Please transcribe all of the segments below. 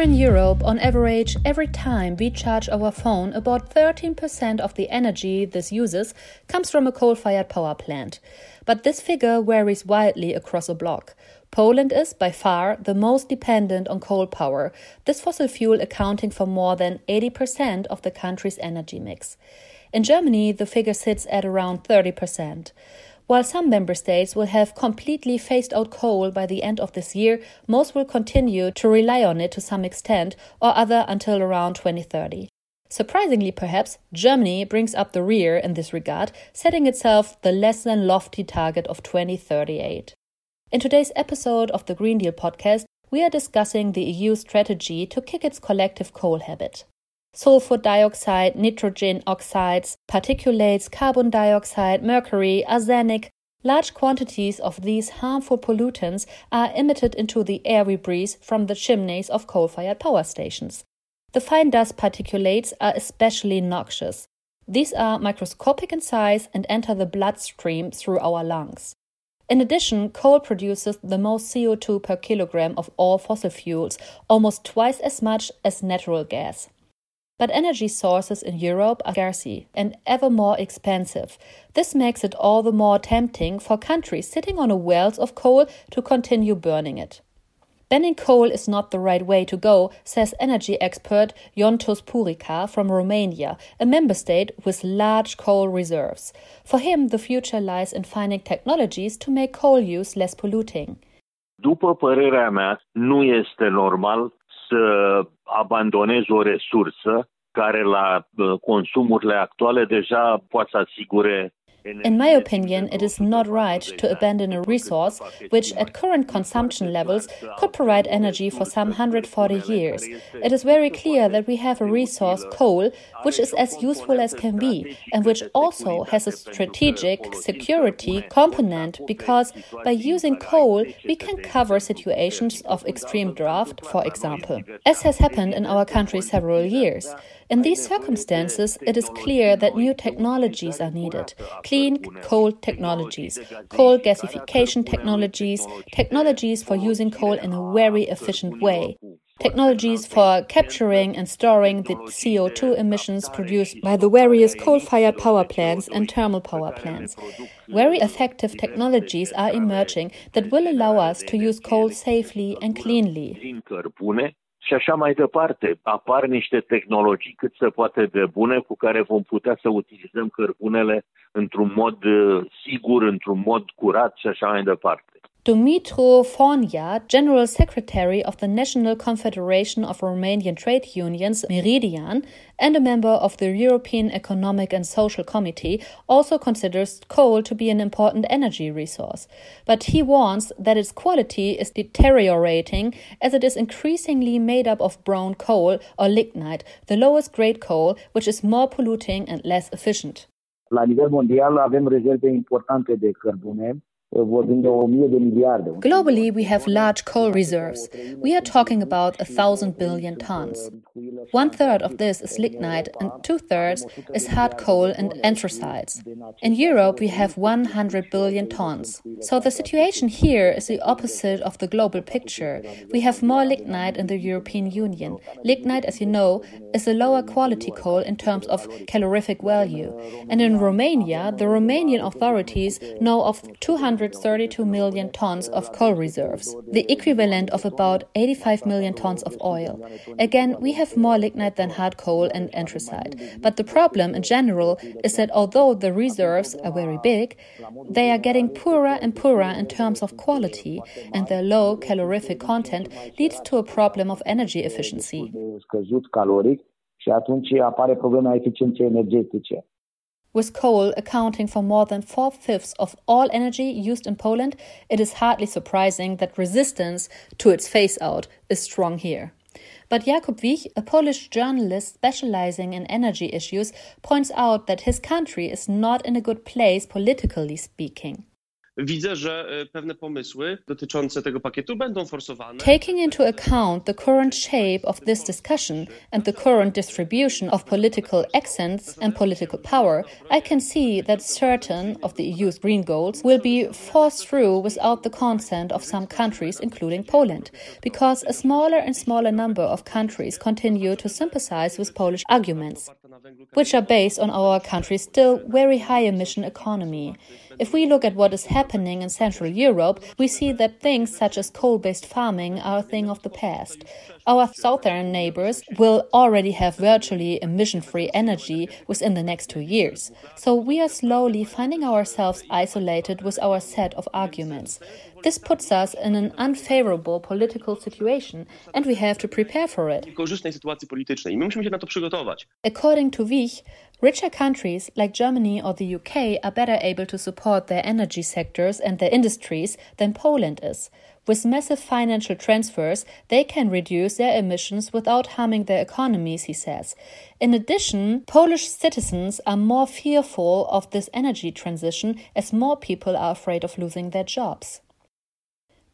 Here in Europe, on average, every time we charge our phone, about 13% of the energy this uses comes from a coal fired power plant. But this figure varies widely across a bloc. Poland is, by far, the most dependent on coal power, this fossil fuel accounting for more than 80% of the country's energy mix. In Germany, the figure sits at around 30%. While some member states will have completely phased out coal by the end of this year, most will continue to rely on it to some extent or other until around 2030. Surprisingly, perhaps, Germany brings up the rear in this regard, setting itself the less than lofty target of 2038. In today's episode of the Green Deal podcast, we are discussing the EU strategy to kick its collective coal habit sulfur dioxide, nitrogen oxides, particulates, carbon dioxide, mercury, arsenic. Large quantities of these harmful pollutants are emitted into the air we breathe from the chimneys of coal fired power stations. The fine dust particulates are especially noxious. These are microscopic in size and enter the bloodstream through our lungs. In addition, coal produces the most CO2 per kilogram of all fossil fuels, almost twice as much as natural gas. But energy sources in Europe are scarce and ever more expensive. This makes it all the more tempting for countries sitting on a wealth of coal to continue burning it. Banning coal is not the right way to go, says energy expert Ionuț Purica from Romania, a member state with large coal reserves. For him, the future lies in finding technologies to make coal use less polluting. După părerea mea, nu este normal să abandonezi o resursă care la uh, consumurile actuale deja poate să asigure In my opinion, it is not right to abandon a resource which, at current consumption levels, could provide energy for some 140 years. It is very clear that we have a resource, coal, which is as useful as can be, and which also has a strategic security component because by using coal, we can cover situations of extreme drought, for example, as has happened in our country several years. In these circumstances, it is clear that new technologies are needed clean coal technologies, coal gasification technologies, technologies for using coal in a very efficient way. Technologies for capturing and storing the CO2 emissions produced by the various coal fired power plants and thermal power plants. Very effective technologies are emerging that will allow us to use coal safely and cleanly. Și așa mai departe. Apar niște tehnologii cât se poate de bune cu care vom putea să utilizăm cărbunele într-un mod uh, sigur, într-un mod curat și așa mai departe. Dumitru Fornea, General Secretary of the National Confederation of Romanian Trade Unions, Meridian, and a member of the European Economic and Social Committee, also considers coal to be an important energy resource. But he warns that its quality is deteriorating as it is increasingly made up of brown coal or lignite, the lowest grade coal, which is more polluting and less efficient. La nivel mondial avem rezerve importante de cărbune Globally, we have large coal reserves. We are talking about a thousand billion tons. One third of this is lignite, and two thirds is hard coal and anthracites. In Europe, we have 100 billion tons. So the situation here is the opposite of the global picture. We have more lignite in the European Union. Lignite, as you know, is a lower quality coal in terms of calorific value. And in Romania, the Romanian authorities know of 200 132 million tons of coal reserves, the equivalent of about 85 million tons of oil. Again, we have more lignite than hard coal and anthracite. But the problem in general is that although the reserves are very big, they are getting poorer and poorer in terms of quality, and their low calorific content leads to a problem of energy efficiency. With coal accounting for more than four fifths of all energy used in Poland, it is hardly surprising that resistance to its phase out is strong here. But Jakub Wiech, a Polish journalist specializing in energy issues, points out that his country is not in a good place politically speaking. Widzę, że pewne pomysły dotyczące tego pakietu będą forsowane. Taking into account the current shape of this discussion and the current distribution of political accents and political power, I can see that certain of the EU's green goals will be forced through without the consent of some countries, including Poland, because a smaller and smaller number of countries continue to sympathize with Polish arguments, which are based on our country's still very high emission economy. If we look at what is happening in Central Europe, we see that things such as coal based farming are a thing of the past. Our southern neighbors will already have virtually emission free energy within the next two years. So we are slowly finding ourselves isolated with our set of arguments. This puts us in an unfavorable political situation and we have to prepare for it. According to Wiech, richer countries like Germany or the UK are better able to support their energy sectors and their industries than Poland is. With massive financial transfers, they can reduce their emissions without harming their economies, he says. In addition, Polish citizens are more fearful of this energy transition as more people are afraid of losing their jobs.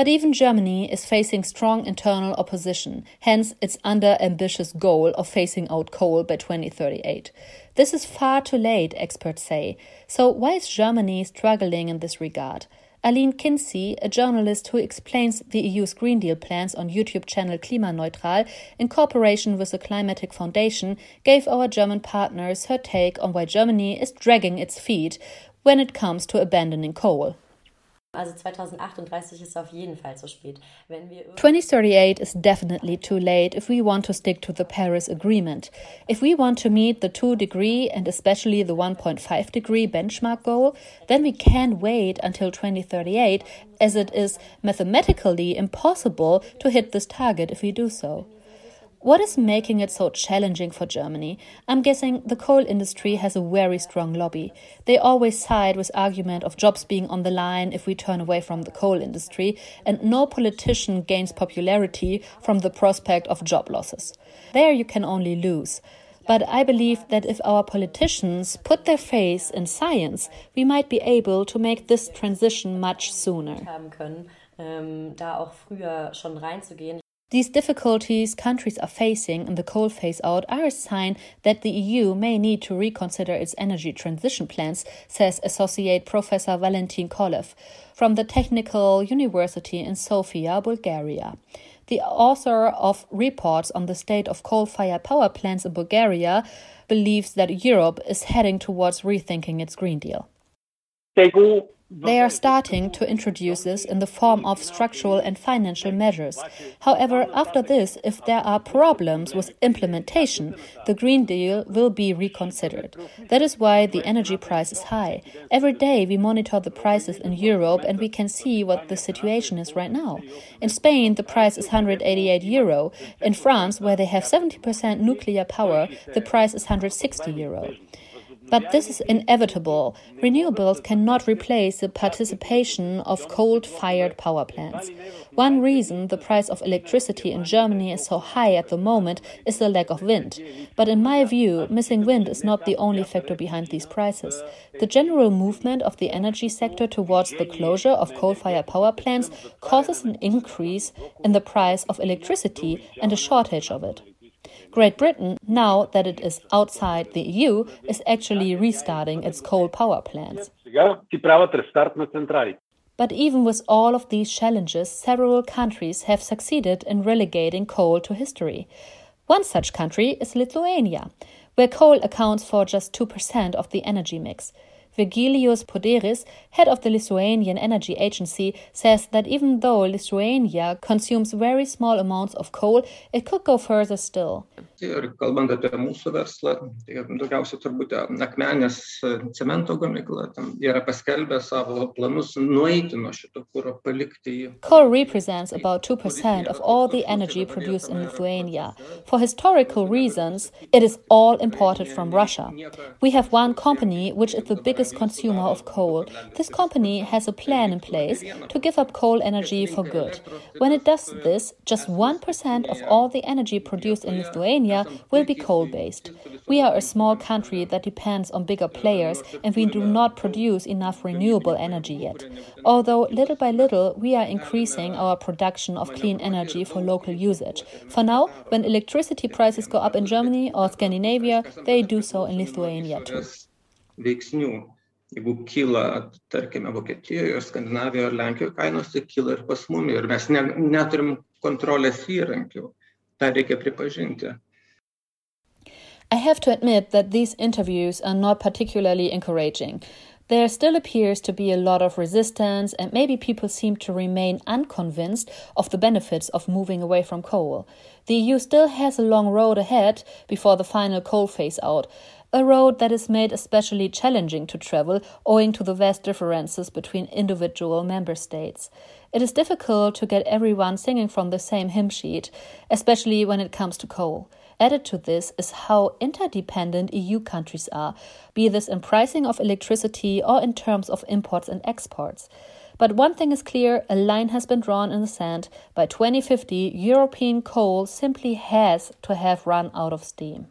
But even Germany is facing strong internal opposition, hence its under ambitious goal of phasing out coal by 2038. This is far too late, experts say. So, why is Germany struggling in this regard? Aline Kinsey, a journalist who explains the EU's Green Deal plans on YouTube channel Klimaneutral in cooperation with the Climatic Foundation, gave our German partners her take on why Germany is dragging its feet when it comes to abandoning coal. Also 2038 ist auf jeden Fall zu spät. Wenn wir 2038 is definitely too late if we want to stick to the Paris Agreement. If we want to meet the 2 degree and especially the 1.5 degree benchmark goal, then we can't wait until 2038 as it is mathematically impossible to hit this target if we do so. What is making it so challenging for Germany? I'm guessing the coal industry has a very strong lobby. They always side with argument of jobs being on the line if we turn away from the coal industry, and no politician gains popularity from the prospect of job losses. There you can only lose. But I believe that if our politicians put their faith in science, we might be able to make this transition much sooner. These difficulties countries are facing in the coal phase out are a sign that the EU may need to reconsider its energy transition plans, says Associate Professor Valentin Kolev from the Technical University in Sofia, Bulgaria. The author of reports on the state of coal fired power plants in Bulgaria believes that Europe is heading towards rethinking its Green Deal. Are starting to introduce this in the form of structural and financial measures. However, after this, if there are problems with implementation, the Green Deal will be reconsidered. That is why the energy price is high. Every day we monitor the prices in Europe and we can see what the situation is right now. In Spain, the price is 188 euro. In France, where they have 70% nuclear power, the price is 160 euro. But this is inevitable. Renewables cannot replace the participation of coal fired power plants. One reason the price of electricity in Germany is so high at the moment is the lack of wind. But in my view, missing wind is not the only factor behind these prices. The general movement of the energy sector towards the closure of coal fired power plants causes an increase in the price of electricity and a shortage of it. Great Britain, now that it is outside the EU, is actually restarting its coal power plants. But even with all of these challenges, several countries have succeeded in relegating coal to history. One such country is Lithuania, where coal accounts for just 2% of the energy mix. Virgilijus Poderys, head of the Lithuanian Energy Agency, says that even though Lithuania consumes very small amounts of coal, it could go further still. Ir kalbant apie mūsų verslą, tai daugiausia turbūt akmenės cemento gamykla yra paskelbę savo planus nueiti nuo šito kūro, palikti jį. Coal represents about 2% of all the energy produced in Lithuania. For historical reasons, it is all imported from Russia. We have one company which is the biggest consumer of coal. This company has a plan in place to give up coal energy for good. When it does this, just 1% of all the energy produced in Lithuania Lithuania will be coal based. We are a small country that depends on bigger players, and we do not produce enough renewable energy yet. Although, little by little, we are increasing our production of clean energy for local usage. For now, when electricity prices go up in Germany or Scandinavia, they do so in Lithuania too. Jeigu kyla, tarkime, Vokietijoje, Skandinavijoje ar Lenkijoje kainos, tai kyla ir pas mumi ir mes ne, neturim kontrolės įrankių. Ta reikia pripažinti. I have to admit that these interviews are not particularly encouraging. There still appears to be a lot of resistance, and maybe people seem to remain unconvinced of the benefits of moving away from coal. The EU still has a long road ahead before the final coal phase out, a road that is made especially challenging to travel owing to the vast differences between individual member states. It is difficult to get everyone singing from the same hymn sheet, especially when it comes to coal. Added to this is how interdependent EU countries are, be this in pricing of electricity or in terms of imports and exports. But one thing is clear a line has been drawn in the sand. By 2050, European coal simply has to have run out of steam.